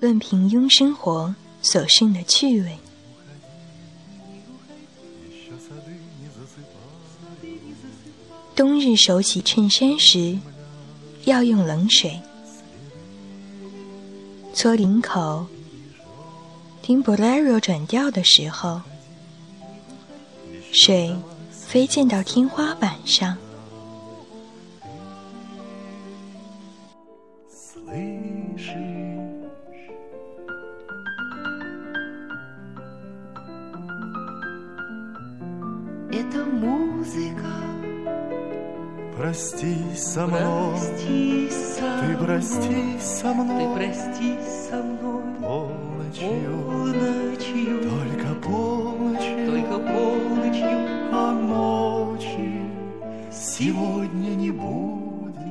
论平庸生活所剩的趣味。冬日手洗衬衫时，要用冷水搓领口。听 Bolero 转调的时候，水飞溅到天花板上。Прости со мной, ты прости со мной, ты прости со мной. Полночью, полночью, только полночью, только полночью, а ночи сегодня не будет.